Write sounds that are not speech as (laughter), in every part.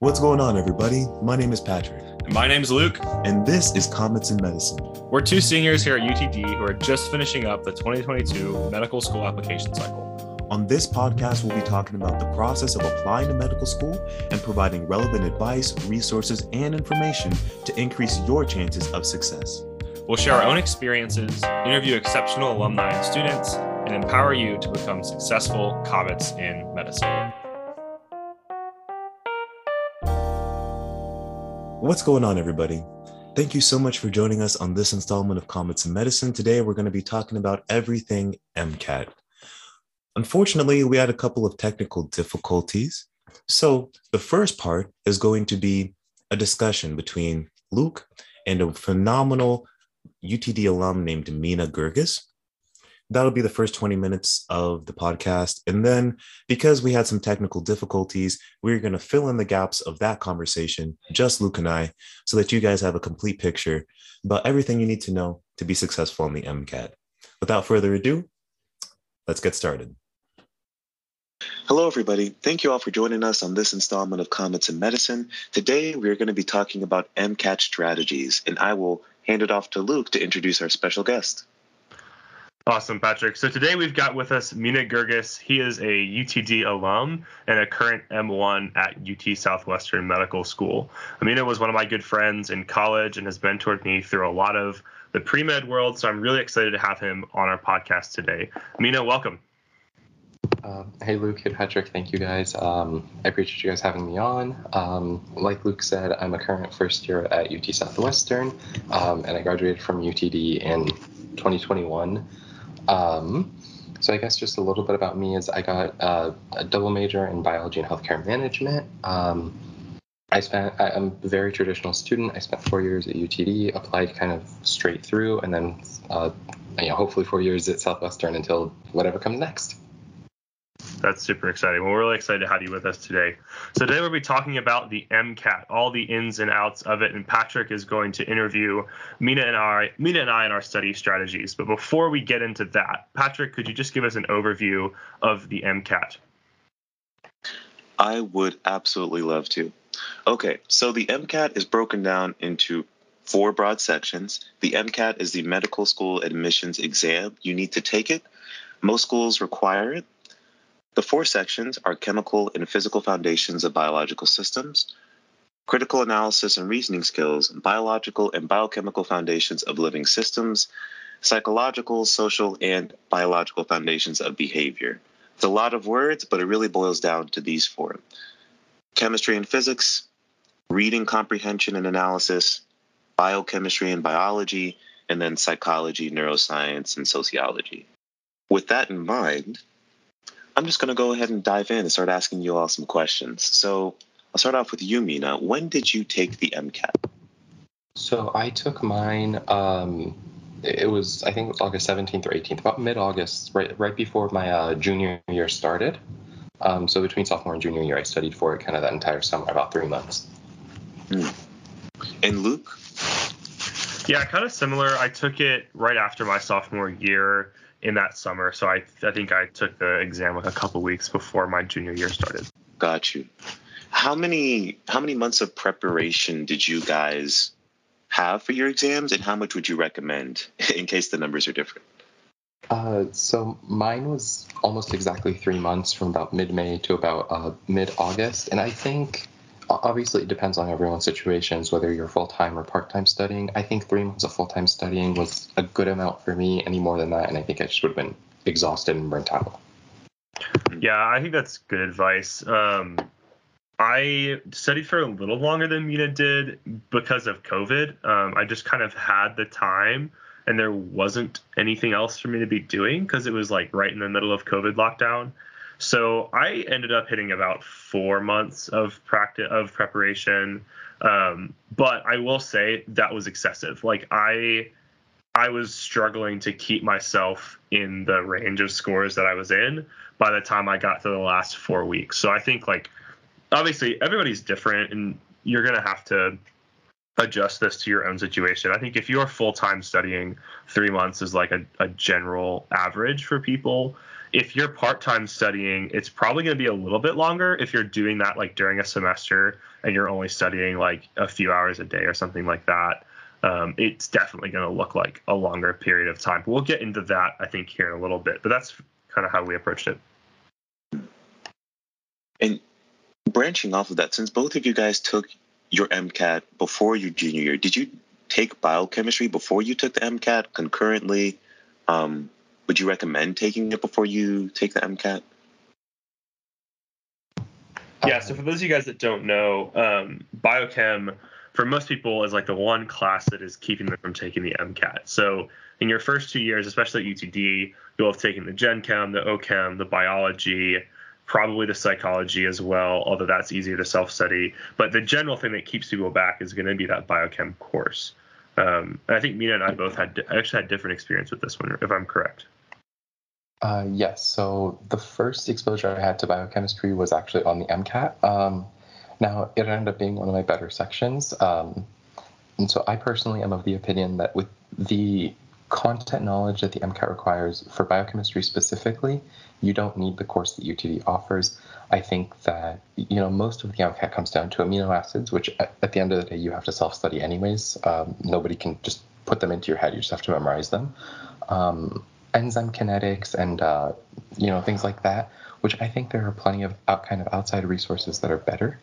What's going on, everybody? My name is Patrick. My name is Luke. And this is Comets in Medicine. We're two seniors here at UTD who are just finishing up the 2022 medical school application cycle. On this podcast, we'll be talking about the process of applying to medical school and providing relevant advice, resources, and information to increase your chances of success. We'll share our own experiences, interview exceptional alumni and students, and empower you to become successful comets in medicine. What's going on, everybody? Thank you so much for joining us on this installment of Comets in Medicine. Today, we're going to be talking about everything MCAT. Unfortunately, we had a couple of technical difficulties. So, the first part is going to be a discussion between Luke and a phenomenal UTD alum named Mina Guirguis that'll be the first 20 minutes of the podcast. And then, because we had some technical difficulties, we're going to fill in the gaps of that conversation, just Luke and I, so that you guys have a complete picture about everything you need to know to be successful in the MCAT. Without further ado, let's get started. Hello, everybody. Thank you all for joining us on this installment of Comets in Medicine. Today, we are going to be talking about MCAT strategies, and I will hand it off to Luke to introduce our special guest. Awesome, Patrick. So today we've got with us Mina Guirguis. He is a UTD alum and a current M1 at UT Southwestern Medical School. Mina was one of my good friends in college and has mentored me through a lot of the pre med world. So I'm really excited to have him on our podcast today. Mina, welcome. Uh, hey, Luke. Hey, Patrick. Thank you guys. Um, I appreciate you guys having me on. Um, like Luke said, I'm a current first year at UT Southwestern, um, and I graduated from UTD in 2021. Um, so I guess just a little bit about me is I got uh, a double major in biology and healthcare management. Um, I spent I, am a very traditional student. I spent four years at UTD, applied kind of straight through, and then uh, you know hopefully four years at Southwestern until whatever comes next. That's super exciting. Well, we're really excited to have you with us today. So today we'll be talking about the MCAT, all the ins and outs of it, and Patrick is going to interview Mina and I, Mina and I, in our study strategies. But before we get into that, Patrick, could you just give us an overview of the MCAT? I would absolutely love to. Okay, so the MCAT is broken down into four broad sections. The MCAT is the medical school admissions exam. You need to take it. Most schools require it. The four sections are chemical and physical foundations of biological systems, critical analysis and reasoning skills, biological and biochemical foundations of living systems, psychological, social, and biological foundations of behavior. It's a lot of words, but it really boils down to these four chemistry and physics, reading comprehension and analysis, biochemistry and biology, and then psychology, neuroscience, and sociology. With that in mind, I'm just going to go ahead and dive in and start asking you all some questions. So I'll start off with you, Mina. When did you take the MCAT? So I took mine. Um, it was I think it was August 17th or 18th, about mid-August, right right before my uh, junior year started. Um, so between sophomore and junior year, I studied for it kind of that entire summer, about three months. Hmm. And Luke? Yeah, kind of similar. I took it right after my sophomore year in that summer. So I I think I took the exam like a couple weeks before my junior year started. Got you. How many how many months of preparation did you guys have for your exams, and how much would you recommend (laughs) in case the numbers are different? Uh, so mine was almost exactly three months from about mid-May to about uh, mid-August, and I think obviously it depends on everyone's situations whether you're full-time or part-time studying. I think three months of full-time studying was a good amount for me any more than that and i think i just would have been exhausted and burnt out. Yeah i think that's good advice. Um, i studied for a little longer than mina did because of covid. Um, i just kind of had the time and there wasn't anything else for me to be doing because it was like right in the middle of covid lockdown so I ended up hitting about four months of practice of preparation. Um, but I will say that was excessive. Like I I was struggling to keep myself in the range of scores that I was in by the time I got to the last four weeks. So I think like obviously everybody's different and you're gonna have to adjust this to your own situation. I think if you're full time studying, three months is like a, a general average for people if you're part-time studying, it's probably going to be a little bit longer if you're doing that like during a semester and you're only studying like a few hours a day or something like that. Um, it's definitely going to look like a longer period of time. We'll get into that, I think, here in a little bit, but that's kind of how we approached it. And branching off of that, since both of you guys took your MCAT before your junior year, did you take biochemistry before you took the MCAT concurrently? Um, would you recommend taking it before you take the MCAT? Yeah, so for those of you guys that don't know, um, biochem for most people is like the one class that is keeping them from taking the MCAT. So in your first two years, especially at UTD, you'll have taken the Gen Chem, the OChem, the biology, probably the psychology as well, although that's easier to self-study. But the general thing that keeps people back is going to be that biochem course. Um, I think Mina and I both had actually had different experience with this one, if I'm correct. Uh, yes. So the first exposure I had to biochemistry was actually on the MCAT. Um, now it ended up being one of my better sections, um, and so I personally am of the opinion that with the content knowledge that the MCAT requires for biochemistry specifically, you don't need the course that UTD offers. I think that you know most of the MCAT comes down to amino acids, which at, at the end of the day you have to self-study anyways. Um, nobody can just put them into your head; you just have to memorize them. Um, enzyme kinetics and uh, you know things like that, which I think there are plenty of out, kind of outside resources that are better.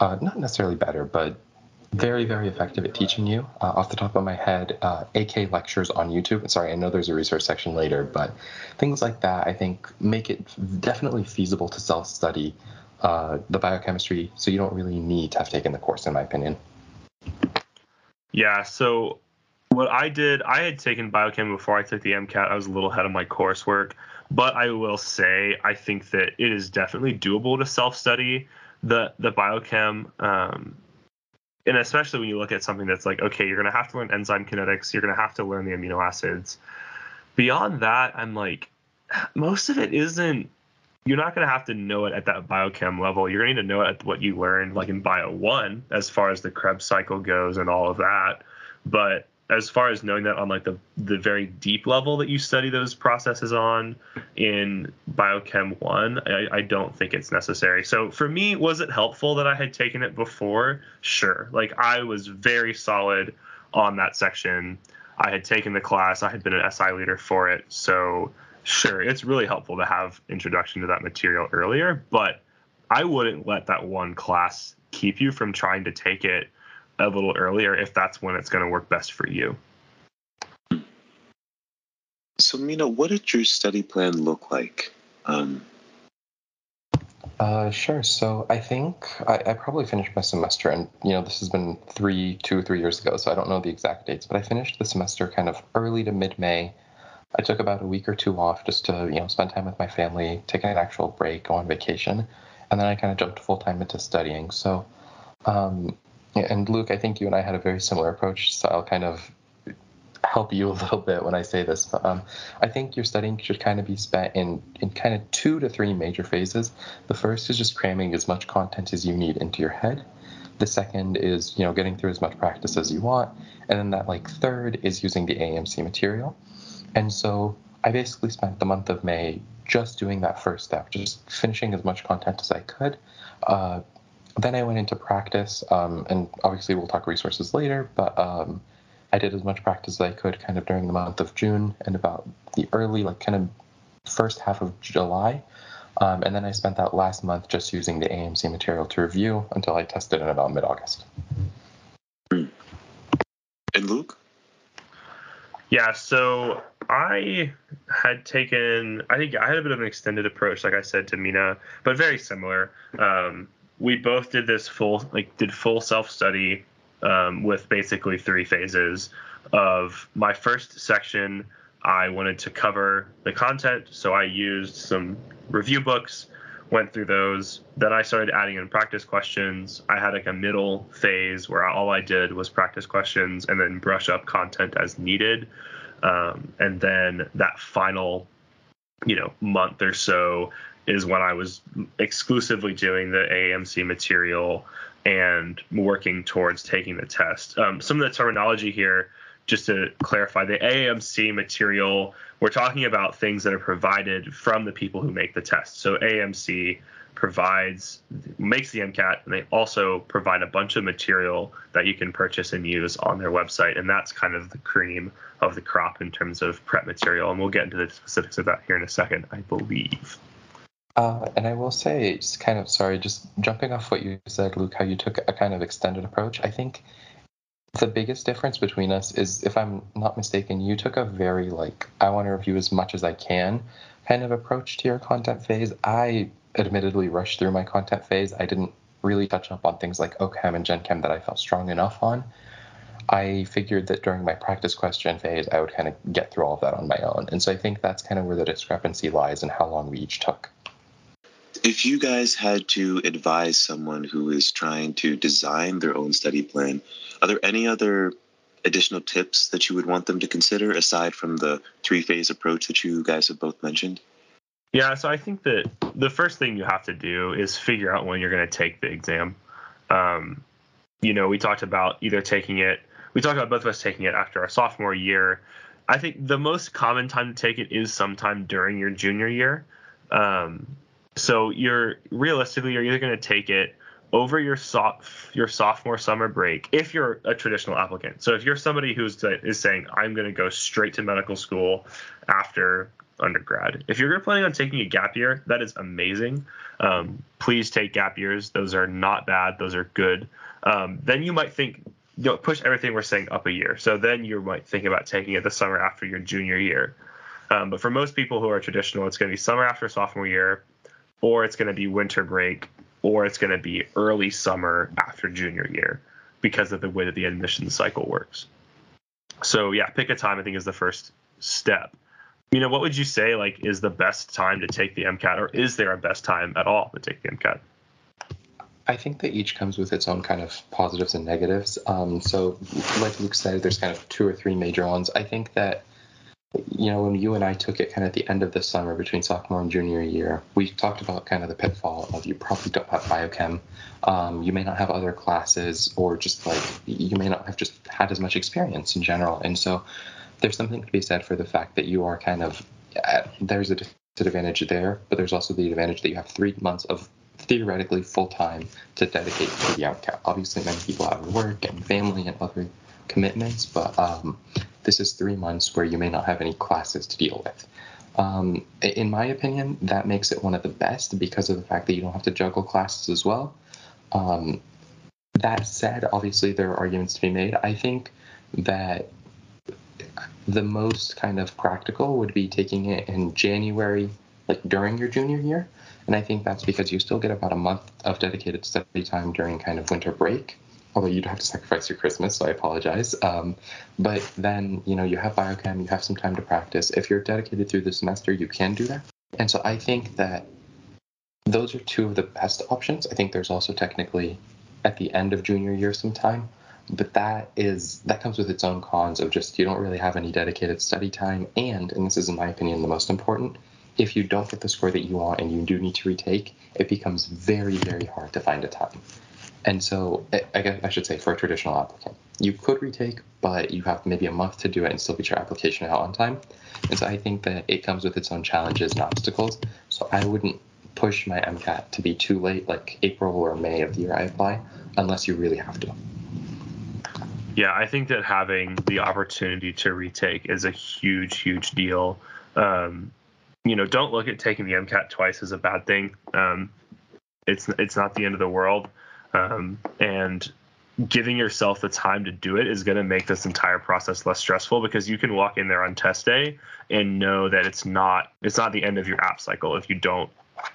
Uh, not necessarily better, but very very effective at teaching you. Uh, off the top of my head uh, ak lectures on youtube. Sorry i know there's a resource section later but things like that i think make it definitely feasible to self-study uh, the biochemistry. So you don't really need to have taken the course in my opinion. Yeah so what i did i had taken biochem before i took the mcat i was a little ahead of my coursework. But i will say i think that it is definitely doable to self-study the the biochem. Um, and especially when you look at something that's like, okay, you're gonna have to learn enzyme kinetics, you're gonna have to learn the amino acids. Beyond that, I'm like, most of it isn't. You're not gonna have to know it at that biochem level. You're gonna need to know it at what you learned, like in Bio One, as far as the Krebs cycle goes and all of that. But as far as knowing that on like the the very deep level that you study those processes on in biochem one I, I, don't think it's necessary. So for me was it helpful that i had taken it before? Sure. Like i was very solid on that section. I had taken the class. I had been an si leader for it. So sure it's really helpful to have introduction to that material earlier but i wouldn't let that one class keep you from trying to take it a little earlier if that's when it's going to work best for you. So, Mina, what did your study plan look like? Um, uh, sure. So I think I, I, probably finished my semester, and you know this has been three, two or three years ago, so I don't know the exact dates. But I finished the semester kind of early to mid-May. I took about a week or two off just to you know spend time with my family, take an actual break, go on vacation, and then I kind of jumped full time into studying. So um, and Luke, I think you and I had a very similar approach, so I'll kind of help you a (laughs) little bit when I say this. But um, I think your studying should kind of be spent in, in kind of two to three major phases. The first is just cramming as much content as you need into your head. The second is, you know, getting through as much practice as you want. And then that like third is using the AMC material. And so I basically spent the month of May just doing that first step, just finishing as much content as I could, uh, then I went into practice, um, and obviously we'll talk resources later, but um, I did as much practice as I could kind of during the month of June and about the early, like kind of first half of July. Um, and then I spent that last month just using the AMC material to review until I tested in about mid August. And Luke? Yeah, so I had taken, I think I had a bit of an extended approach, like I said to Mina, but very similar. Um, we both did this full like did full self study um, with basically three phases of my first section. I wanted to cover the content so i used some review books went through those. Then i started adding in practice questions. I had like a middle phase where all i did was practice questions and then brush up content as needed. Um, and then that final you know month or so is when I was exclusively doing the AMC material and working towards taking the test. Um, some of the terminology here just to clarify, the AMC material, we're talking about things that are provided from the people who make the test. So AMC provides makes the MCAT, and they also provide a bunch of material that you can purchase and use on their website, and that's kind of the cream of the crop in terms of prep material. And we'll get into the specifics of that here in a second, I believe. Uh, and I will say, just kind of sorry, just jumping off what you said, Luke, how you took a kind of extended approach. I think the biggest difference between us is, if I'm not mistaken, you took a very like I want to review as much as I can kind of approach to your content phase. I admittedly rushed through my content phase. I didn't really touch up on things like OChem and GenChem that I felt strong enough on. I figured that during my practice question phase, I would kind of get through all of that on my own. And so I think that's kind of where the discrepancy lies in how long we each took. If you guys had to advise someone who is trying to design their own study plan, are there any other additional tips that you would want them to consider aside from the three phase approach that you guys have both mentioned? Yeah, so I think that the first thing you have to do is figure out when you're going to take the exam. Um, you know, we talked about either taking it, we talked about both of us taking it after our sophomore year. I think the most common time to take it is sometime during your junior year. Um, so you're realistically, you're either going to take it over your soft your sophomore summer break if you're a traditional applicant. So if you're somebody who's is saying I'm going to go straight to medical school after undergrad. If you're planning on taking a gap year, that is amazing. Um, please take gap years; those are not bad; those are good. Um, then you might think, you know, push everything we're saying up a year. So then you might think about taking it the summer after your junior year. Um, but for most people who are traditional, it's going to be summer after sophomore year, or it's going to be winter break, or it's going to be early summer after junior year because of the way that the admission cycle works. So yeah, pick a time. I think is the first step. You know, what would you say like is the best time to take the MCAT, or is there a best time at all to take the MCAT? I think that each comes with its own kind of positives and negatives. Um, so, like Luke said, there's kind of two or three major ones. I think that you know, when you and I took it kind of at the end of the summer between sophomore and junior year, we talked about kind of the pitfall of you probably don't have biochem. Um, you may not have other classes, or just like you may not have just had as much experience in general. And so there's something to be said for the fact that you are kind of, at, there's a disadvantage there, but there's also the advantage that you have three months of theoretically full time to dedicate to the MCAT. Obviously, many people have work and family and other commitments, but um, this is three months where you may not have any classes to deal with. Um, in my opinion, that makes it one of the best because of the fact that you don't have to juggle classes as well. Um, that said, obviously there are arguments to be made. I think that the most kind of practical would be taking it in January, like during your junior year. And I think that's because you still get about a month of dedicated study time during kind of winter break although you'd have to sacrifice your Christmas, so I apologize. Um, but then, you know, you have biochem, you have some time to practice. If you're dedicated through the semester, you can do that. And so I think that those are two of the best options. I think there's also technically at the end of junior year some time, but that is that comes with its own cons of just you don't really have any dedicated study time, and and this is in my opinion the most important. If you don't get the score that you want and you do need to retake, it becomes very, very hard to find a time. And so I guess I should say for a traditional applicant, you could retake, but you have maybe a month to do it and still get your application out on time. And so I think that it comes with its own challenges and obstacles. So I wouldn't push my MCAT to be too late, like April or May of the year I apply, unless you really have to. Yeah, I think that having the opportunity to retake is a huge, huge deal. Um, you know, don't look at taking the MCAT twice as a bad thing. Um, it's it's not the end of the world. Um, and giving yourself the time to do it is going to make this entire process less stressful because you can walk in there on test day and know that it's not it's not the end of your app cycle if you don't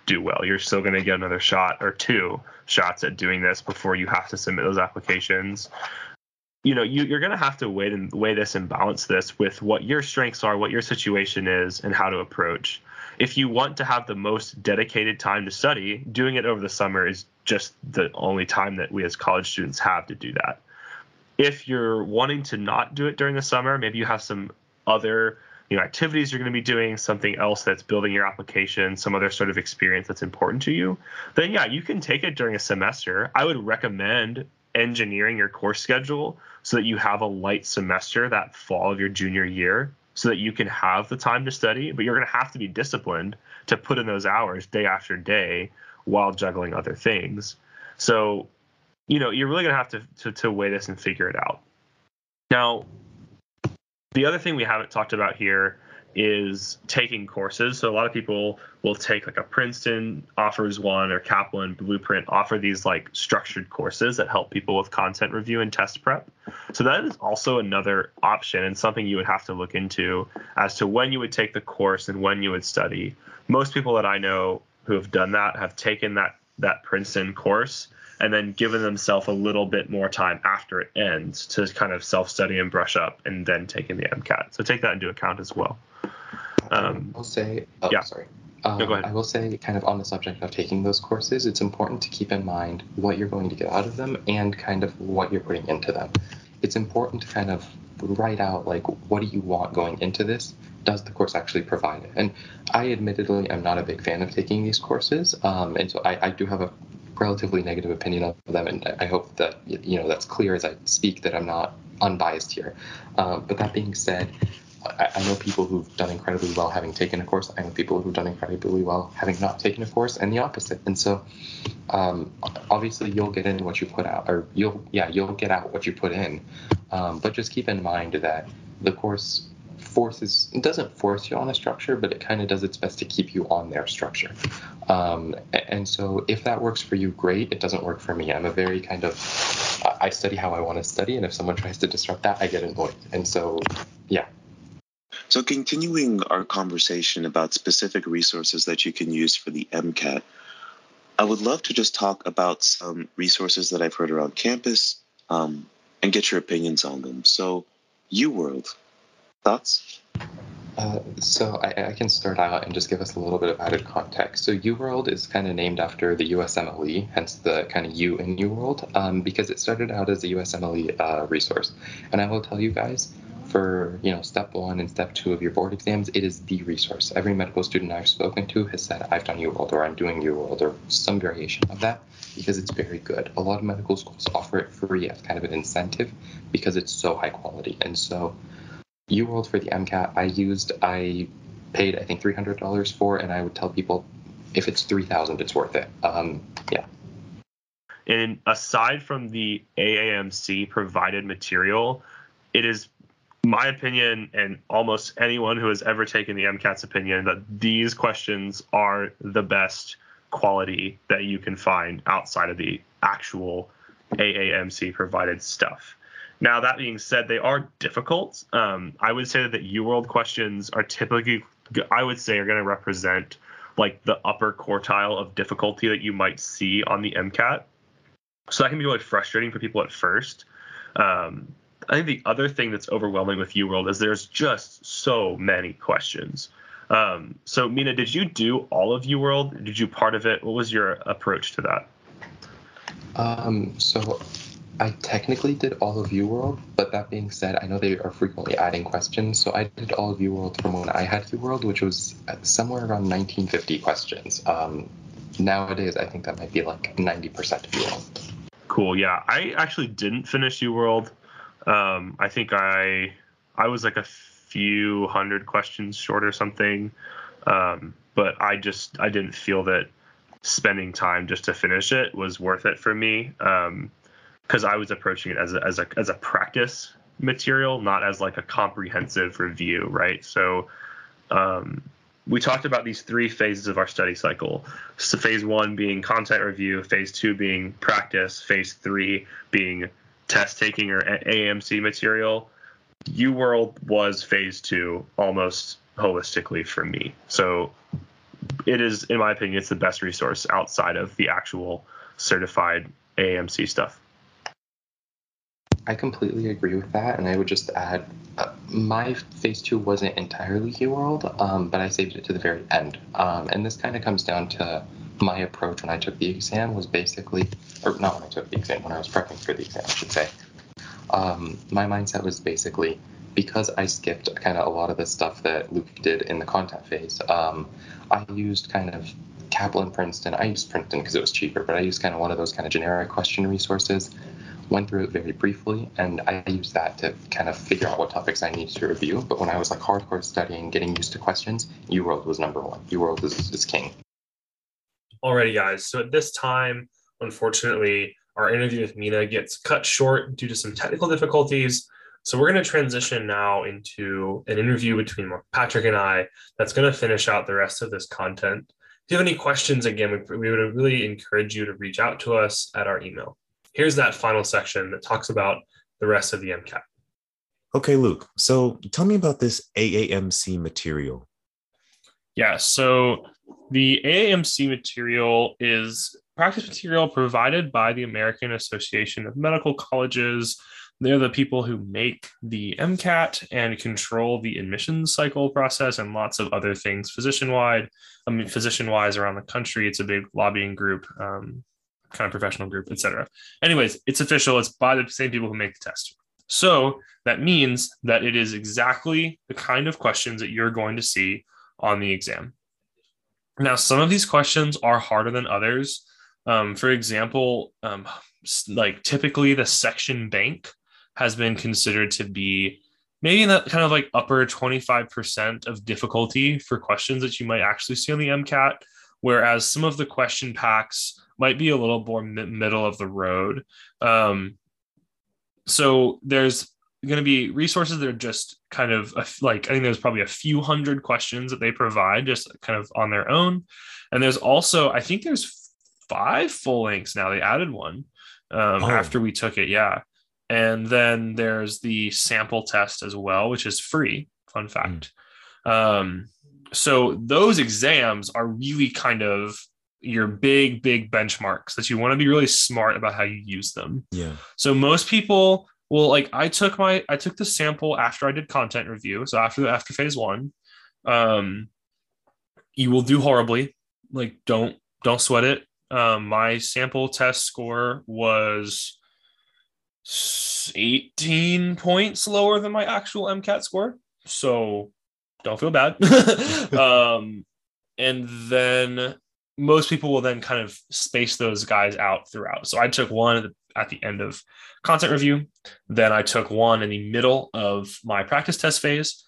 do well. You're still going to get another shot or two shots at doing this before you have to submit those applications. You know you, are going to have to weigh and weigh this and balance this with what your strengths are what your situation is and how to approach if you want to have the most dedicated time to study, doing it over the summer is just the only time that we as college students have to do that. If you're wanting to not do it during the summer, maybe you have some other you know activities you're going to be doing, something else that's building your application, some other sort of experience that's important to you, then yeah, you can take it during a semester. I would recommend engineering your course schedule so that you have a light semester that fall of your junior year so that you can have the time to study, but you're going to have to be disciplined to put in those hours day after day while juggling other things. So, you know, you're really going to have to, to, to weigh this and figure it out. Now, the other thing we haven't talked about here is taking courses. So a lot of people will take like a Princeton offers one or Kaplan Blueprint offer these like structured courses that help people with content review and test prep. So that is also another option and something you would have to look into as to when you would take the course and when you would study. Most people that I know who have done that have taken that that Princeton course and then given themselves a little bit more time after it ends to kind of self study and brush up and then taking the MCAT. So take that into account as well. Um, I'll say, oh, yeah. sorry. Um, no, go ahead. I will say, kind of on the subject of taking those courses, it's important to keep in mind what you're going to get out of them and kind of what you're putting into them. It's important to kind of write out, like, what do you want going into this? Does the course actually provide it? And I admittedly am not a big fan of taking these courses, um, and so I, I do have a relatively negative opinion of them, and I hope that you know that's clear as I speak that I'm not unbiased here. Um, but that being said, I, I, know people who've done incredibly well having taken a course. I know people who've done incredibly well having not taken a course, and the opposite. And so, um, obviously, you'll get in what you put out, or you'll yeah, you'll get out what you put in. Um, but just keep in mind that the course forces it doesn't force you on a structure, but it kind of does its best to keep you on their structure. Um, and so, if that works for you, great. It doesn't work for me. I'm a very kind of I study how I want to study, and if someone tries to disrupt that, I get annoyed. And so, yeah, so, continuing our conversation about specific resources that you can use for the MCAT, I would love to just talk about some resources that I've heard around campus um, and get your opinions on them. So, UWorld, thoughts? Uh, so I, I, can start out and just give us a little bit of added context. So UWorld is kind of named after the USMLE, hence the kind of U in UWorld, um, because it started out as a USMLE uh, resource. And I will tell you guys, for you know step one and step two of your board exams, it is the resource. Every medical student I've spoken to has said I've done UWorld or I'm doing UWorld or some variation of that because it's very good. A lot of medical schools offer it free as kind of an incentive because it's so high quality. And so UWorld for the MCAT I used I paid I think three hundred dollars for, and I would tell people if it's three thousand, it's worth it. Um, yeah. And aside from the AAMC provided material, it is my opinion and almost anyone who has ever taken the MCAT's opinion that these questions are the best quality that you can find outside of the actual AAMC provided stuff. Now, that being said, they are difficult. Um, I would say that UWorld questions are typically, I would say, are going to represent like the upper quartile of difficulty that you might see on the MCAT. So that can be really frustrating for people at first. Um, I think the other thing that's overwhelming with U World is there's just so many questions. Um, so Mina, did you do all of U World? Did you part of it? What was your approach to that? Um, so I technically did all of U World, but that being said, I know they are frequently adding questions. So I did all of U World from when I had U World, which was somewhere around 1950 questions. Um, nowadays, I think that might be like 90% of U World. Cool. Yeah, I actually didn't finish UWorld. Um, I think I I was like a few hundred questions short or something, um, but I just I didn't feel that spending time just to finish it was worth it for me because um, I was approaching it as a, as a as a practice material, not as like a comprehensive review, right? So um, we talked about these three phases of our study cycle. So phase one being content review, phase two being practice, phase three being test taking or AMC material, UWorld was phase two almost holistically for me. So it is, in my opinion, it's the best resource outside of the actual certified AMC stuff. I completely agree with that, and I would just add, uh, my phase two wasn't entirely UWorld, um, but I saved it to the very end, um, and this kind of comes down to my approach when I took the exam was basically, or not when I took the exam, when I was prepping for the exam, I should say. Um, my mindset was basically because I skipped kind of a lot of the stuff that Luke did in the content phase. Um, I used kind of Kaplan Princeton. I used Princeton because it was cheaper, but I used kind of one of those kind of generic question resources. went through it very briefly, and I used that to kind of figure out what topics I needed to review. But when I was like hardcore studying, getting used to questions, UWorld was number one. UWorld is, is king. Alrighty, guys. So at this time, unfortunately, our interview with Mina gets cut short due to some technical difficulties. So we're going to transition now into an interview between Patrick and I that's going to finish out the rest of this content. If you have any questions, again, we, we would really encourage you to reach out to us at our email. Here's that final section that talks about the rest of the MCAT. Okay, Luke. So tell me about this AAMC material. Yeah. So the AAMC material is practice material provided by the American Association of Medical Colleges they're the people who make the MCAT and control the admissions cycle process and lots of other things physician wide. I mean, physician wise around the country. It's a big lobbying group, um, kind of professional group, etc. Anyways, it's official. It's by the same people who make the test. So that means that it is exactly the kind of questions that you're going to see on the exam. Now, some of these questions are harder than others. Um, for example, um, like typically the section bank has been considered to be maybe in that kind of like upper 25% of difficulty for questions that you might actually see on the MCAT, whereas some of the question packs might be a little more middle of the road. Um, so there's going to be resources that are just kind of a, like, I think there's probably a few hundred questions that they provide just kind of on their own. And there's also, I think there's five full lengths now. They added one um, oh. after we took it. Yeah. And then there's the sample test as well, which is free. Fun fact. Mm. Um, so those exams are really kind of your big, big benchmarks that you want to be really smart about how you use them. Yeah. So most people will like I took my I took the sample after I did content review. So after after phase one, um, you will do horribly. Like don't don't sweat it. Um, my sample test score was 18 points lower than my actual MCAT score. So don't feel bad. (laughs) um, and then most people will then kind of space those guys out throughout. So I took one at the, at the end of content review. Then I took one in the middle of my practice test phase.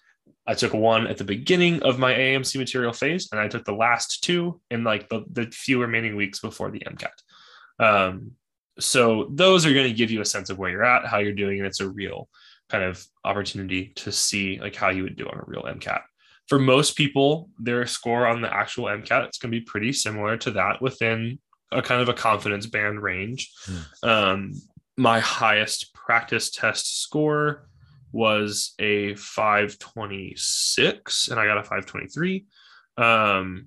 I took one at the beginning of my AMC material phase, and I took the last two in like the, the few remaining weeks before the MCAT. Um, so those are going to give you a sense of where you're at, how you're doing, and it's a real kind of opportunity to see like how you would do on a real MCAT. For most people, their score on the actual MCAT it's going to be pretty similar to that within a kind of a confidence band range. Hmm. Um, my highest practice test score was a 526 and I got a 523. Um,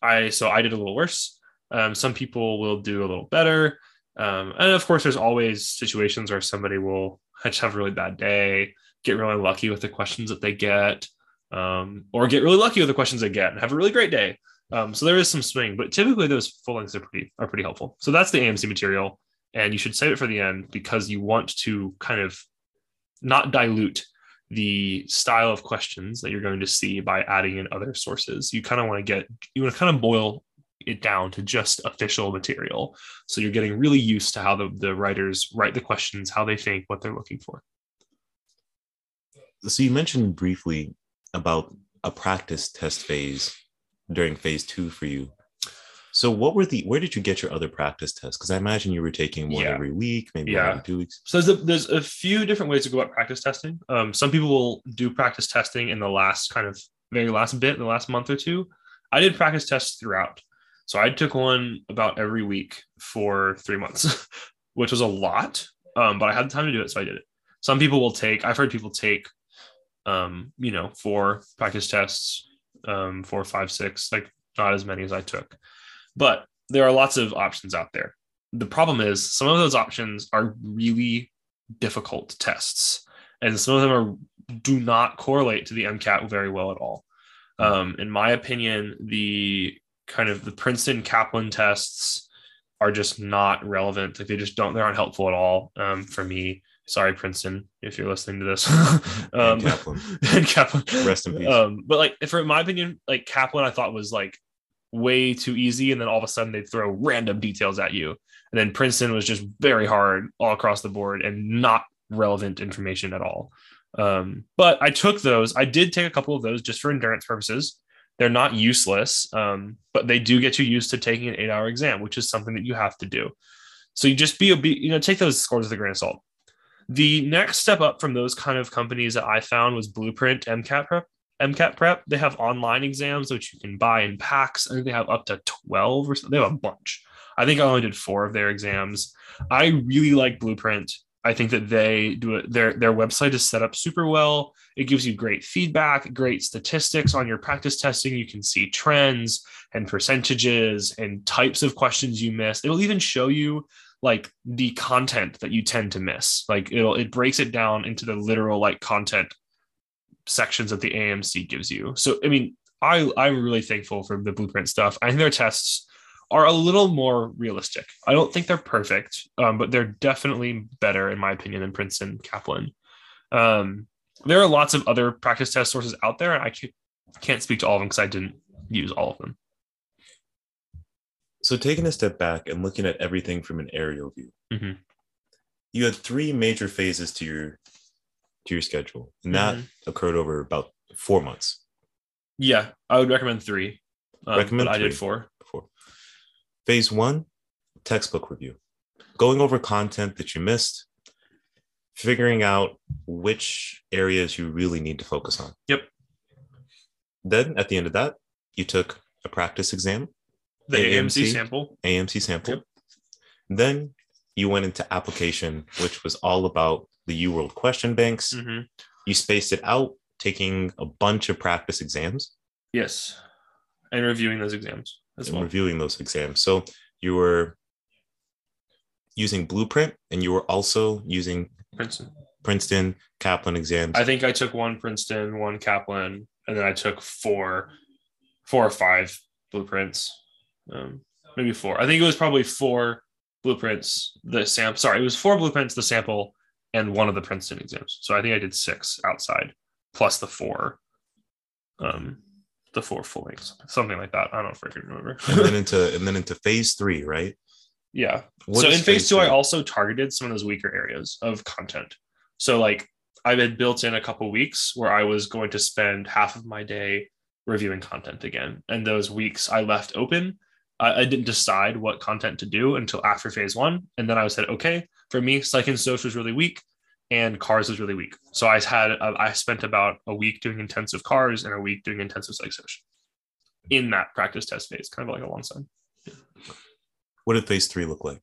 I so I did a little worse. Um, some people will do a little better. Um, and of course, there's always situations where somebody will (laughs) just have a really bad day, get really lucky with the questions that they get, um, or get really lucky with the questions they get and have a really great day. Um, so there is some swing, but typically those full lengths are pretty are pretty helpful. So that's the AMC material, and you should save it for the end because you want to kind of not dilute the style of questions that you're going to see by adding in other sources. You kind of want to get you want to kind of boil it down to just official material. So you're getting really used to how the, the writers write the questions, how they think, what they're looking for. So you mentioned briefly about a practice test phase during phase two for you. So what were the where did you get your other practice tests? Because I imagine you were taking one yeah. every week, maybe yeah. every two weeks. So there's a, there's a few different ways to go about practice testing. Um, some people will do practice testing in the last kind of very last bit, in the last month or two. I did practice tests throughout. So I took one about every week for three months, (laughs) which was a lot. Um, but I had the time to do it, so I did it. Some people will take. I've heard people take, um, you know, four practice tests, um, four, five, six, like not as many as I took. But there are lots of options out there. The problem is some of those options are really difficult tests, and some of them are do not correlate to the MCAT very well at all. Um, in my opinion, the kind of the Princeton Kaplan tests are just not relevant. Like they just don't, they aren't helpful at all um, for me. Sorry, Princeton, if you're listening to this. (laughs) um, and Kaplan. (laughs) and Kaplan. Rest in peace. Um, but like, for my opinion, like Kaplan, I thought was like way too easy, and then all of a sudden they'd throw random details at you. And then Princeton was just very hard all across the board and not relevant information at all. Um, but I took those. I did take a couple of those just for endurance purposes. They're not useless, um, but they do get you used to taking an eight-hour exam, which is something that you have to do. So you just be, you know, take those scores with a grain of salt. The next step up from those kind of companies that I found was Blueprint MCAT Prep. MCAT Prep. They have online exams which you can buy in packs. I think they have up to twelve or so. They have a bunch. I think I only did four of their exams. I really like Blueprint. I think that they do it. Their their website is set up super well. It gives you great feedback, great statistics on your practice testing. You can see trends and percentages and types of questions you miss. It'll even show you like the content that you tend to miss. Like it'll it breaks it down into the literal like content sections that the AMC gives you. So I mean, I I'm really thankful for the blueprint stuff. I think their tests are a little more realistic. I don't think they're perfect, um, but they're definitely better, in my opinion, than Princeton Kaplan. Um, there are lots of other practice test sources out there, and I can't speak to all of them because I didn't use all of them. So, taking a step back and looking at everything from an aerial view, mm-hmm. you had three major phases to your to your schedule, and that mm-hmm. occurred over about four months. Yeah, I would recommend three. Um, recommend. I did four. four. Phase one, textbook review, going over content that you missed, figuring out which areas you really need to focus on. Yep. Then at the end of that, you took a practice exam, the AMC, AMC sample. AMC sample. Yep. Then you went into application, which was all about the UWorld question banks. Mm-hmm. You spaced it out, taking a bunch of practice exams. Yes. And reviewing those exams as well. reviewing those exams. So you were using Blueprint and you were also using Princeton. Princeton, Kaplan exams. I think I took one Princeton, one Kaplan, and then I took four, four or five blueprints. Um, maybe four. I think it was probably four blueprints. The sample. Sorry, it was four blueprints. The sample and one of the Princeton exams. So I think I did six outside plus the four. Um, the four full lengths, something like that. I don't freaking remember. and then (laughs) into and then into phase three, right? Yeah. What so in phase, phase two, three? I also targeted some of those weaker areas of content. So like I had built in a couple weeks where I was going to spend half of my day reviewing content again, and those weeks I left open. I, I didn't decide what content to do until after phase one, and then I said, okay, for me, psych and social was really weak and cars was really weak. So I had uh, I spent about a week doing intensive cars and a week doing intensive psych social in that practice test phase, kind of like a long alongside. What did phase three look like?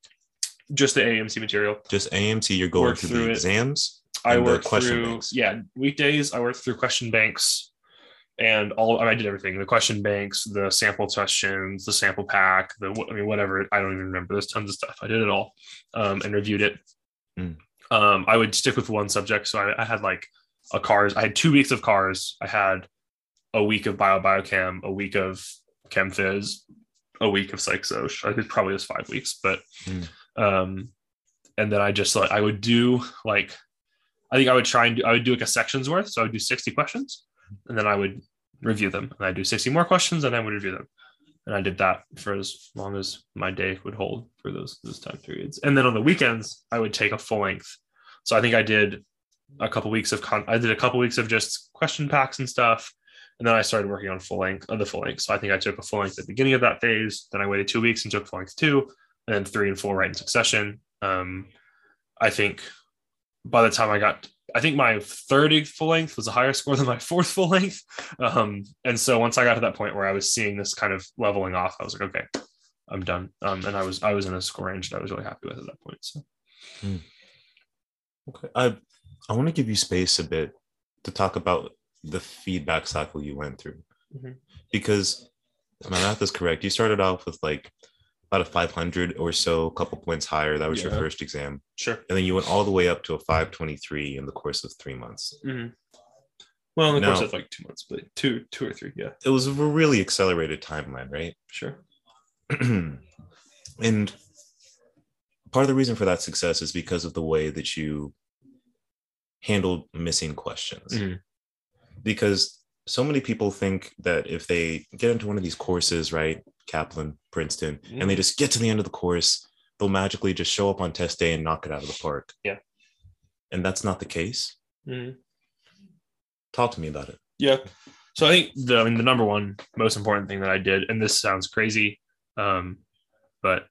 Just the AMC material. Just AMC. You're going through, through the exams. I worked through banks. yeah weekdays. I worked through question banks and all. I, mean, I did everything: the question banks, the sample questions, the sample pack, the I mean whatever. I don't even remember. There's tons of stuff. I did it all um, and reviewed it. Mm um, I would stick with one subject. So I, I, had like a cars. I had two weeks of cars. I had a week of bio biochem, a week of chem phys, a week of psych. I think probably was five weeks, but mm. um, and then I just like I would do like I think I would try and do I would do like a section's worth. So I would do 60 questions and then I would review them. And I'd do 60 more questions and I would review them and I did that for as long as my day would hold for those those time periods. And then on the weekends, I would take a full length. So I think I did a couple weeks of con- I did a couple weeks of just question packs and stuff, and then I started working on full length on the full length. So I think I took a full length at the beginning of that phase. Then I waited two weeks and took full length two, and then three and four right in succession. Um, I think by the time I got I think my third full length was a higher score than my fourth full length. Um, and so once I got to that point where I was seeing this kind of leveling off, I was like, okay, I'm done. Um, and I was I was in a score range that I was really happy with at that point. So, hmm. okay, I I want to give you space a bit to talk about the feedback cycle you went through, mm-hmm. because my math is correct. You started off with like about a 500 or so, a couple points higher. That was yeah. your first exam. Sure. And then you went all the way up to a 523 in the course of three months. Mm-hmm. Well, in the now, course of like two months, but two, two or three, yeah. It was a really accelerated timeline, right? Sure. (clears throat) and part of the reason for that success is because of the way that you handled missing questions. Mm-hmm. Because so many people think that if they get into one of these courses, right, Kaplan, Princeton, mm-hmm. and they just get to the end of the course, they'll magically just show up on test day and knock it out of the park. Yeah. And that's not the case. Mm-hmm. Talk to me about it. Yeah. So I think the I mean the number one most important thing that I did, and this sounds crazy, um, but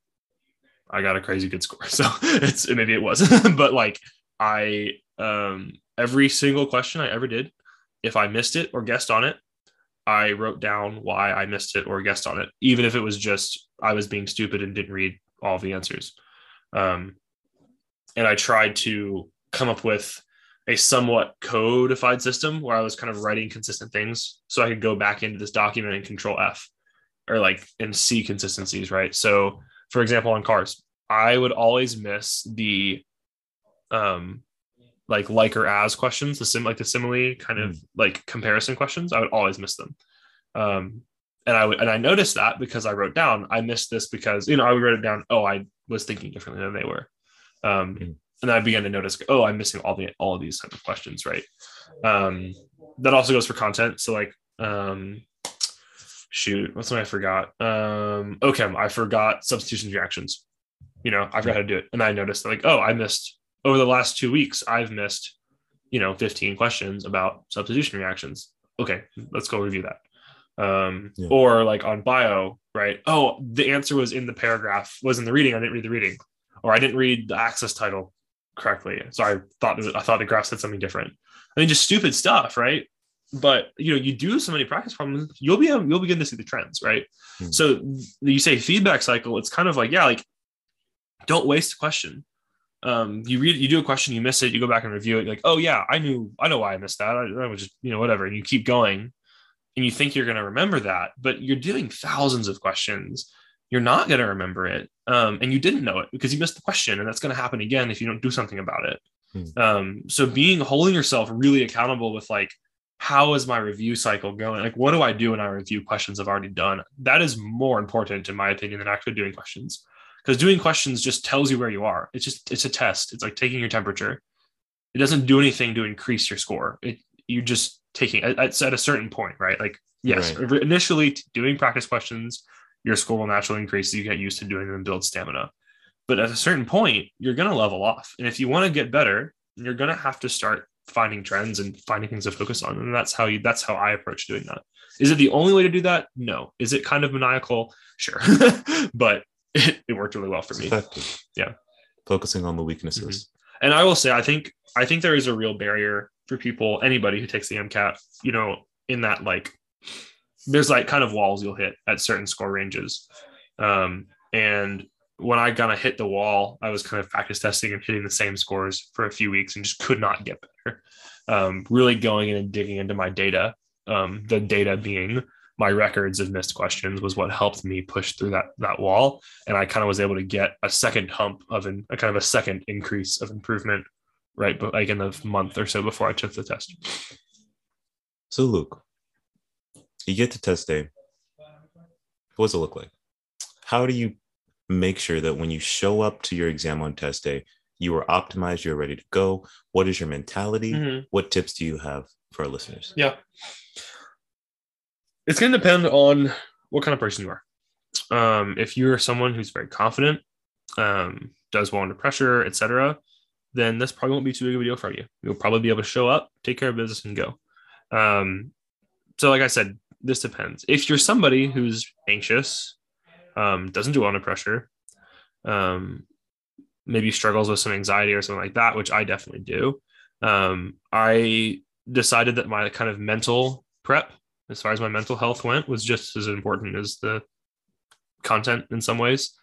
I got a crazy good score. (laughs) So it's maybe it was, (laughs) but like I um every single question I ever did, if I missed it or guessed on it, I wrote down why I missed it or guessed on it, even if it was just I was being stupid and didn't read all the answers. Um, and I tried to come up with a somewhat codified system where I was kind of writing consistent things so I could go back into this document and control F or like and see consistencies, right? So for example, on CARS, I would always miss the um like like or as questions, the sim like the simile kind of mm. like comparison questions. I would always miss them. Um and I would and I noticed that because I wrote down I missed this because you know I wrote it down, oh, I was thinking differently than they were. Um mm and I began to notice, oh, I'm missing all the all of these type of questions, right? Um, that also goes for content. So like, um, shoot, what's something I forgot? Um, okay, I forgot substitution reactions. You know, I forgot how to do it, and I noticed like, oh, I missed over the last two weeks. I've missed, you know, 15 questions about substitution reactions. Okay, let's go review that. Um, yeah. or like on bio, right? Oh, the answer was in the paragraph, was in the reading. I didn't read the reading, or I didn't read the axis title correctly. So I thought I thought the graph said something different. I mean, just stupid stuff, right? But you know, you do so many practice problems, you'll be you'll begin to see the trends, right? Hmm. So you say feedback cycle. It's kind of like yeah, like don't waste a question. Um, you read, you do a question, you miss it, you go back and review it. Like, oh yeah, I knew, I know why I missed that. I, I was just you know whatever, and you keep going, and you think you're going to remember that, but you're doing thousands of questions you're not going to remember it um, and you didn't know it because you missed the question and that's going to happen again if you don't do something about it hmm. um, so being holding yourself really accountable with like how is my review cycle going like what do i do when i review questions i've already done that is more important in my opinion than actually doing questions because doing questions just tells you where you are it's just it's a test it's like taking your temperature it doesn't do anything to increase your score it you're just taking it's at a certain point right like yes right. initially doing practice questions your score will naturally increase as you get used to doing them and build stamina. But at a certain point, you're going to level off. And if you want to get better, you're going to have to start finding trends and finding things to focus on. And that's how you, that's how I approach doing that. Is it the only way to do that? No. Is it kind of maniacal? Sure. (laughs) but it, it, worked really well for it's me. Effective. Yeah. Focusing on the weaknesses. Mm-hmm. And I will say, I think, I think there is a real barrier for people, anybody who takes the MCAT, you know, in that like there's like kind of walls you'll hit at certain score ranges. Um, and when I kind of hit the wall, I was kind of practice testing and hitting the same scores for a few weeks and just could not get better. Um, really going in and digging into my data, um, the data being my records of missed questions was what helped me push through that that wall. And I kind of was able to get a second hump of an, a kind of a second increase of improvement, right? But like in the month or so before I took the test. So Luke, you get to test day. What does it look like? How do you make sure that when you show up to your exam on test day, you are optimized, you're ready to go? What is your mentality? Mm-hmm. What tips do you have for our listeners? Yeah. It's going to depend on what kind of person you are. Um, if you're someone who's very confident, um, does well under pressure, etc., then this probably won't be too big of a deal for you. You'll probably be able to show up, take care of business, and go. Um, so, like I said, this depends. If you're somebody who's anxious, um, doesn't do well under pressure, um, maybe struggles with some anxiety or something like that, which I definitely do. Um, I decided that my kind of mental prep, as far as my mental health went, was just as important as the content in some ways.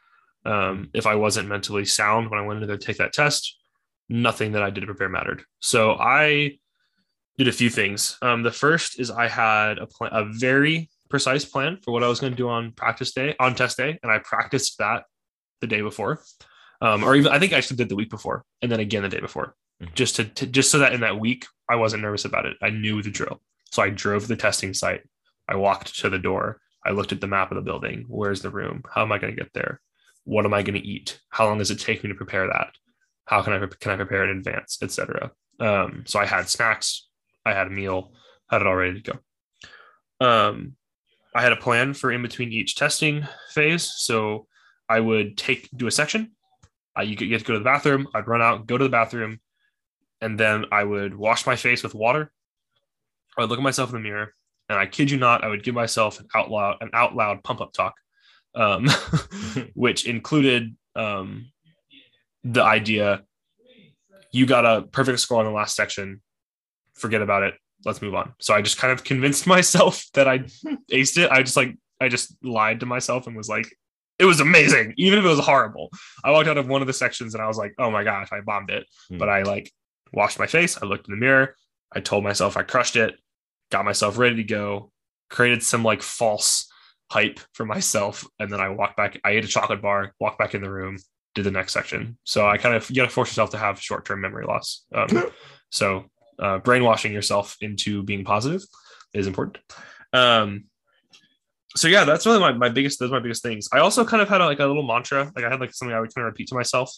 Um, if I wasn't mentally sound when I went in to take that test, nothing that I did to prepare mattered. So I did a few things. Um, the first is I had a plan, a very precise plan for what I was going to do on practice day, on test day, and I practiced that the day before, um, or even I think I actually did the week before, and then again the day before, mm-hmm. just to, to just so that in that week I wasn't nervous about it. I knew the drill, so I drove the testing site. I walked to the door. I looked at the map of the building. Where's the room? How am I going to get there? What am I going to eat? How long does it take me to prepare that? How can I can I prepare in advance, etc. Um, so I had snacks I had a meal, had it all ready to go. Um, I had a plan for in between each testing phase. So I would take do a section. I, you get to go to the bathroom. I'd run out, go to the bathroom, and then I would wash my face with water. I'd look at myself in the mirror, and I kid you not, I would give myself an out loud an out loud pump up talk, um, (laughs) (laughs) which included um, the idea you got a perfect score on the last section. Forget about it. Let's move on. So I just kind of convinced (laughs) myself that I aced it. I just like I just lied to myself and was like, it was amazing, even if it was horrible. I walked out of one of the sections and I was like, oh my gosh, I bombed it. Mm. But I like washed my face. I looked in the mirror. I told myself I crushed it, got myself ready to go, created some like false hype for myself. And then I walked back. I ate a chocolate bar, walked back in the room, did the next section. So I kind of you got to force yourself to have short term memory loss. Um, (laughs) so uh, brainwashing yourself into being positive is important. Um, so yeah, that's really my, my biggest those are my biggest things. I also kind of had a, like a little mantra, like I had like something I would kind of repeat to myself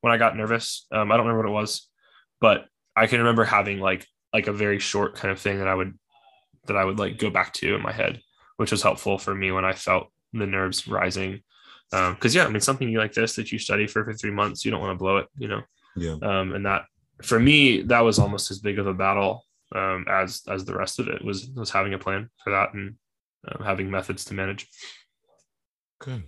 when I got nervous. Um, I don't remember what it was, but I can remember having like like a very short kind of thing that I would that I would like go back to in my head, which was helpful for me when I felt the nerves rising. Because um, yeah, I mean something like this that you study for for three months, you don't want to blow it, you know. Yeah. Um, and that for me that was almost as big of a battle um, as as the rest of it was was having a plan for that and um, having methods to manage. Good.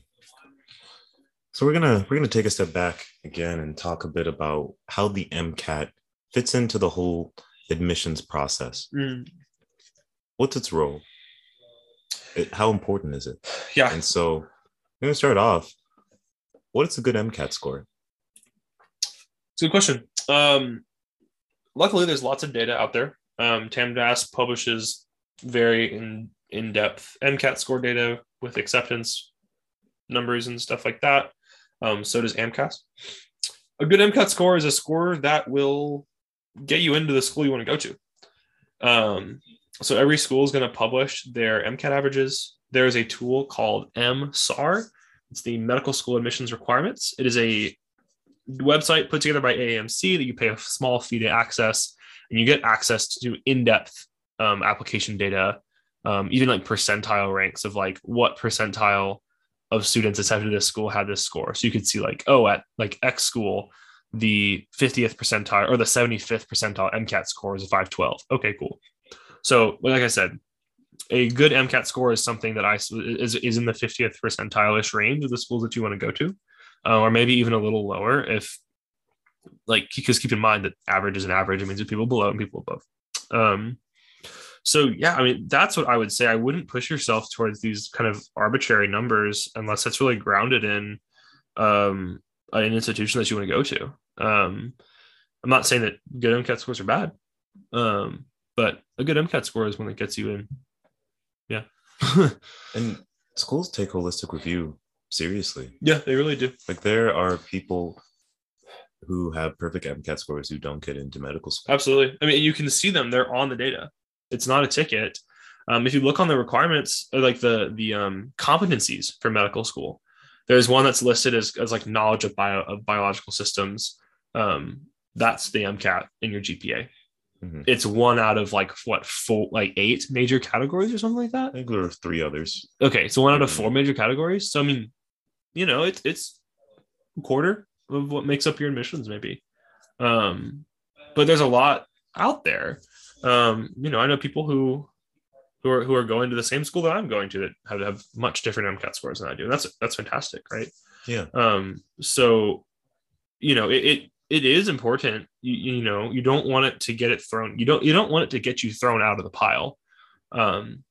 So we're gonna we're gonna take a step back again and talk a bit about how the MCAT fits into the whole admissions process. Mm. What's its role? It, how important is it? Yeah. And so I'm gonna start off. What is a good MCAT score? It's a good question. Um, luckily, there's lots of data out there. Um, TMDSAS publishes very in in depth MCAT score data with acceptance numbers and stuff like that. Um, so does AMCAS. A good MCAT score is a score that will get you into the school you want to go to. Um, so every school is going to publish their MCAT averages. There is a tool called MSAR. It's the Medical School Admissions Requirements. It is a website put together by AAMC that you pay a small fee to access, and you get access to in-depth um, application data um, even like percentile ranks of like what percentile of students accepted to this school had this score. So you could see like, oh, at like X school, the 50th percentile or the 75th percentile MCAT score is a 512. Okay, cool. So like I said, a good MCAT score is something that I is, is in the 50th percentile-ish range of the schools that you want to go to, uh, or maybe even a little lower if like because keep in mind that average is an average. It means people below and people above. Um, so yeah, I mean that's what I would say. I wouldn't push yourself towards these kind of arbitrary numbers unless that's really grounded in um, an institution that you want to go to. Um, I'm not saying that good MCAT scores are bad, um, but a good MCAT score is one that gets you in. Yeah. (laughs) and schools take holistic review seriously. Yeah, they really do. Like there are people who have perfect MCAT scores who don't get into medical school. Absolutely. I mean, you can see them; they're on the data it's not a ticket. Um, if you look on the requirements, like the the um, competencies for medical school, there's one that's listed as, as like knowledge of bio of biological systems. Um, that's the MCAT in your GPA. Mm-hmm. It's one out of like what four, like eight major categories or something like that. I think there are three others. Okay, so one out of four major categories. So I mean, you know, it's it's a quarter of what makes up your admissions, maybe. Um, but there's a lot out there um, you know, I know people who who are who are going to the same school that I'm going to that have, have much different MCAT scores than I do. And that's that's fantastic, right? Yeah. Um, so you know, it, it it is important. You, you know, you don't want it to get it thrown. You don't you don't want it to get you thrown out of the pile. Um,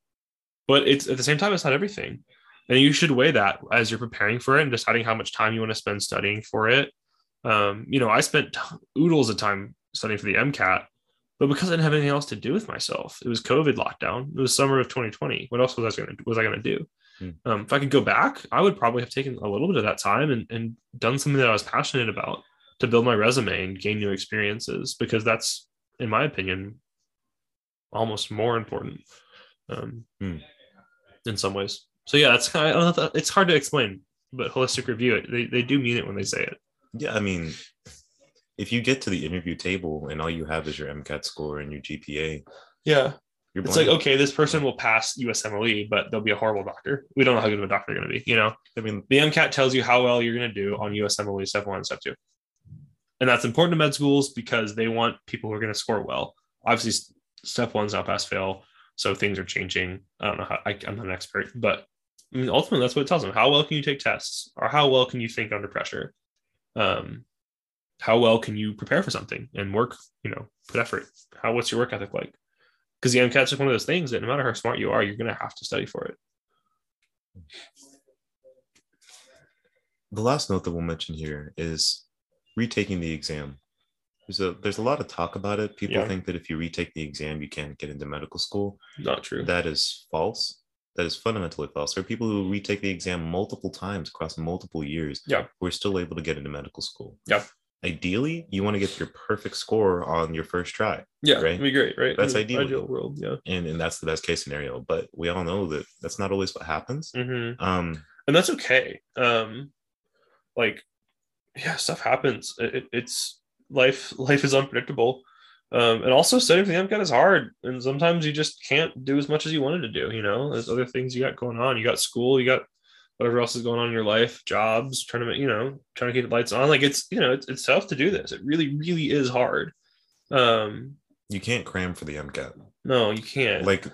but it's at the same time, it's not everything. And you should weigh that as you're preparing for it and deciding how much time you want to spend studying for it. Um, you know, I spent oodles of time studying for the MCAT, but because I didn't have anything else to do with myself, it was COVID lockdown. It was summer of 2020. What else was I going to was I going to do? Hmm. Um, if I could go back, I would probably have taken a little bit of that time and, and done something that I was passionate about to build my resume and gain new experiences because that's, in my opinion, almost more important um, hmm. in some ways. So yeah, that's kind of, it's hard to explain, but holistic review, they, they do mean it when they say it. Yeah, I mean, if you get to the interview table and all you have is your MCAT score and your GPA, yeah, You're it's blind. like okay, this person will pass USMLE, but they'll be a horrible doctor. We don't know how good of a doctor they're going to be. You know, I mean, the MCAT tells you how well you're going to do on USMLE step one and step two, and that's important to med schools because they want people who are going to score well. Obviously, step one's not pass fail, so things are changing. I don't know how I, am not an expert, but I mean, ultimately, that's what it tells them. How well can you take tests, or how well can you think under pressure? Um, how well can you prepare for something and work? You know, put effort. How what's your work ethic like? because the MCAT's is one of those things that no matter how smart you are, you're going to have to study for it. The last note that we'll mention here is retaking the exam. There's a there's a lot of talk about it. People yeah. think that if you retake the exam, you can't get into medical school. Not true. That is false. That is fundamentally false. There are people who retake the exam multiple times across multiple years. Yeah. Who are still able to get into medical school. Yeah ideally you want to get your perfect score on your first try yeah right be great right that's ideal ideal world yeah and, and that's the best case scenario but we all know that that's not always what happens mm-hmm. um and that's okay um like yeah stuff happens it, it's life life is unpredictable um, and also studying for the MCAT is hard, and sometimes you just can't do as much as you wanted to do. You know, there's other things you got going on. You got school, you got whatever else is going on in your life, jobs, trying to, you know, trying to keep the lights on. Like it's, you know, it's, it's tough to do this. It really, really is hard. Um, you can't cram for the MCAT. No, you can't. Like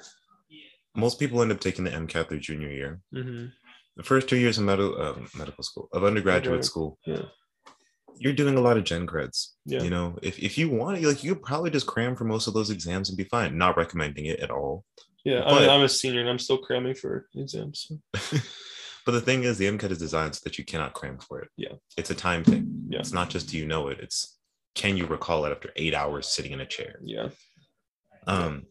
most people end up taking the MCAT their junior year. Mm-hmm. The first two years of medical uh, medical school of undergraduate school. Yeah. You're doing a lot of gen creds. Yeah. You know, if, if you want, like you could probably just cram for most of those exams and be fine. Not recommending it at all. Yeah, but, I mean, I'm a senior and I'm still cramming for exams. So. (laughs) But the thing is, the MCAT is designed so that you cannot cram for it. Yeah. It's a time thing. Yeah. It's not just do you know it, it's can you recall it after eight hours sitting in a chair? Yeah. Um,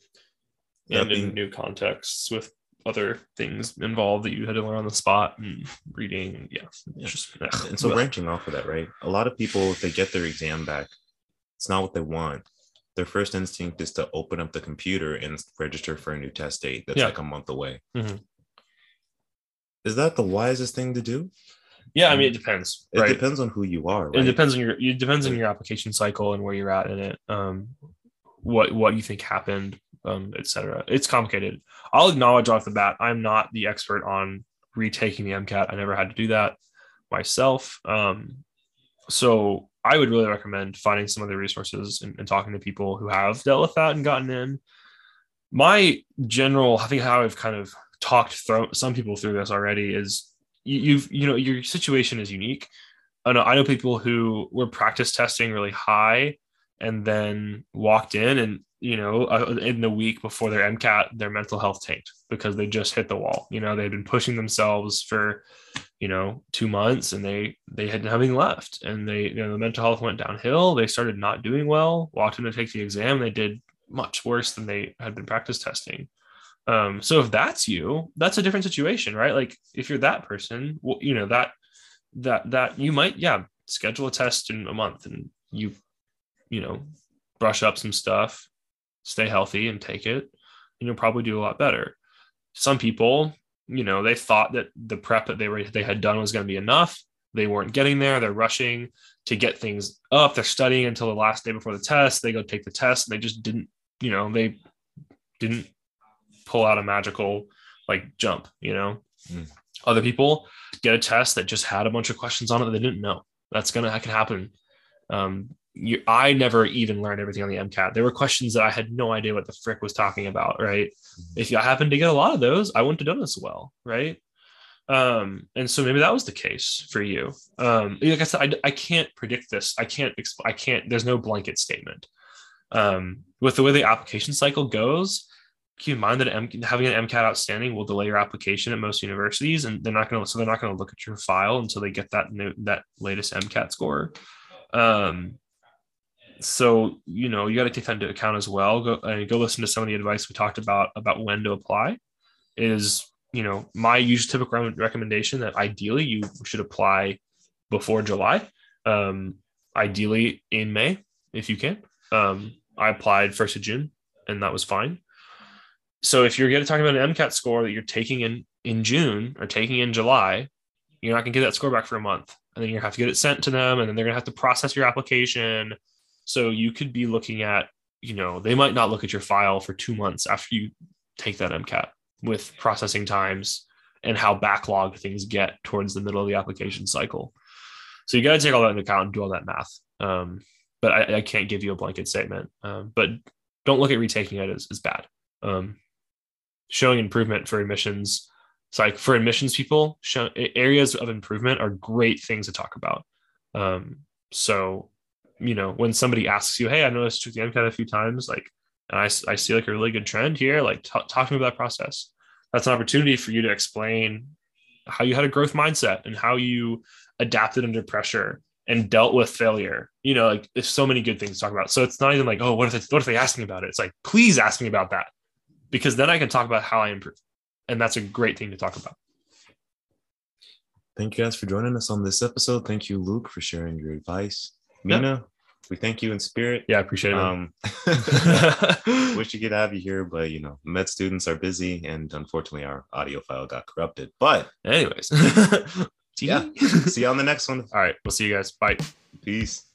and being, in new contexts with other things involved that you had to learn on the spot and reading. Yeah. yeah. Just, and so (laughs) branching off of that, right? A lot of people, if they get their exam back, it's not what they want. Their first instinct is to open up the computer and register for a new test date that's yeah. like a month away. Mm-hmm. Is that the wisest thing to do? Yeah, I mean it depends. It right? depends on who you are. Right? It depends on your it depends on your application cycle and where you're at in it. Um, what what you think happened, um, etc. It's complicated. I'll acknowledge off the bat, I'm not the expert on retaking the MCAT. I never had to do that myself. Um, so I would really recommend finding some other resources and, and talking to people who have dealt with that and gotten in. My general, I think how I've kind of talked through some people through this already is you, you've you know your situation is unique. I know I know people who were practice testing really high and then walked in and you know uh, in the week before their MCAT their mental health tanked because they just hit the wall. You know they'd been pushing themselves for you know two months and they they had nothing left and they you know the mental health went downhill. They started not doing well. Walked in to take the exam. They did much worse than they had been practice testing. Um, so if that's you, that's a different situation, right? Like if you're that person, well, you know, that that that you might, yeah, schedule a test in a month and you, you know, brush up some stuff, stay healthy and take it, and you'll probably do a lot better. Some people, you know, they thought that the prep that they were they had done was going to be enough. They weren't getting there. They're rushing to get things up. They're studying until the last day before the test. They go take the test and they just didn't, you know, they didn't pull out a magical like jump, you know. Mm. Other people get a test that just had a bunch of questions on it that they didn't know. That's gonna that can happen. Um, you, I never even learned everything on the MCAT. There were questions that I had no idea what the frick was talking about. Right? Mm-hmm. If I happened to get a lot of those, I wouldn't have done as well. Right? Um, and so maybe that was the case for you. Um, like I said, I, I can't predict this. I can't. Exp- I can't. There's no blanket statement. Um, with the way the application cycle goes, keep in mind that M- having an MCAT outstanding will delay your application at most universities, and they're not going to. So they're not going to look at your file until they get that new, that latest MCAT score. Um, so you know you got to take that into account as well. Go and go listen to some of the advice we talked about about when to apply. Is you know my usual typical recommendation that ideally you should apply before July. Um, ideally in May if you can. Um, I applied first of June and that was fine so if you're going to talk about an MCAT score that you're taking in in June or taking in July, you're not going to get that score back for a month, and then you have to get it sent to them, and then they're going to have to process your application. So you could be looking at you know, they might not look at your file for two months after you take that MCAT with processing times and how backlogged things get towards the middle of the application cycle. So you got to take all that into account and do all that math. Um, but I, I, can't give you a blanket statement. Um, but don't look at retaking it as, as bad. Um, showing improvement for admissions, it's like for admissions people, show, areas of improvement are great things to talk about. Um, so, you know, when somebody asks you, "Hey, I noticed you the MCAT a few times," like, and I, I see like a really good trend here. Like, t- talk to me about that process. That's an opportunity for you to explain how you had a growth mindset and how you adapted under pressure and dealt with failure. You know, like there's so many good things to talk about. So it's not even like, oh, what if they, what if they ask me about it? It's like, please ask me about that, because then I can talk about how I improve, and that's a great thing to talk about. Thank you guys for joining us on this episode. Thank you, Luke, for sharing your advice. Mina, yep. we thank you in spirit. Yeah, I appreciate it. Um, (laughs) (laughs) wish you could have you here, but you know, med students are busy, and unfortunately, our audio file got corrupted. But, anyways, (laughs) yeah, see you on the next one. All right, we'll see you guys. Bye. Peace.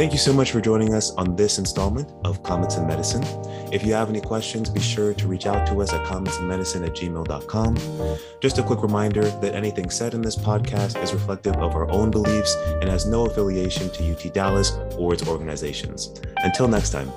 Thank you so much for joining us on this installment of Comments in Medicine. If you have any questions, be sure to reach out to us at commentsinmedicine at gmail.com. Just a quick reminder that anything said in this podcast is reflective of our own beliefs and has no affiliation to UT Dallas or its organizations. Until next time.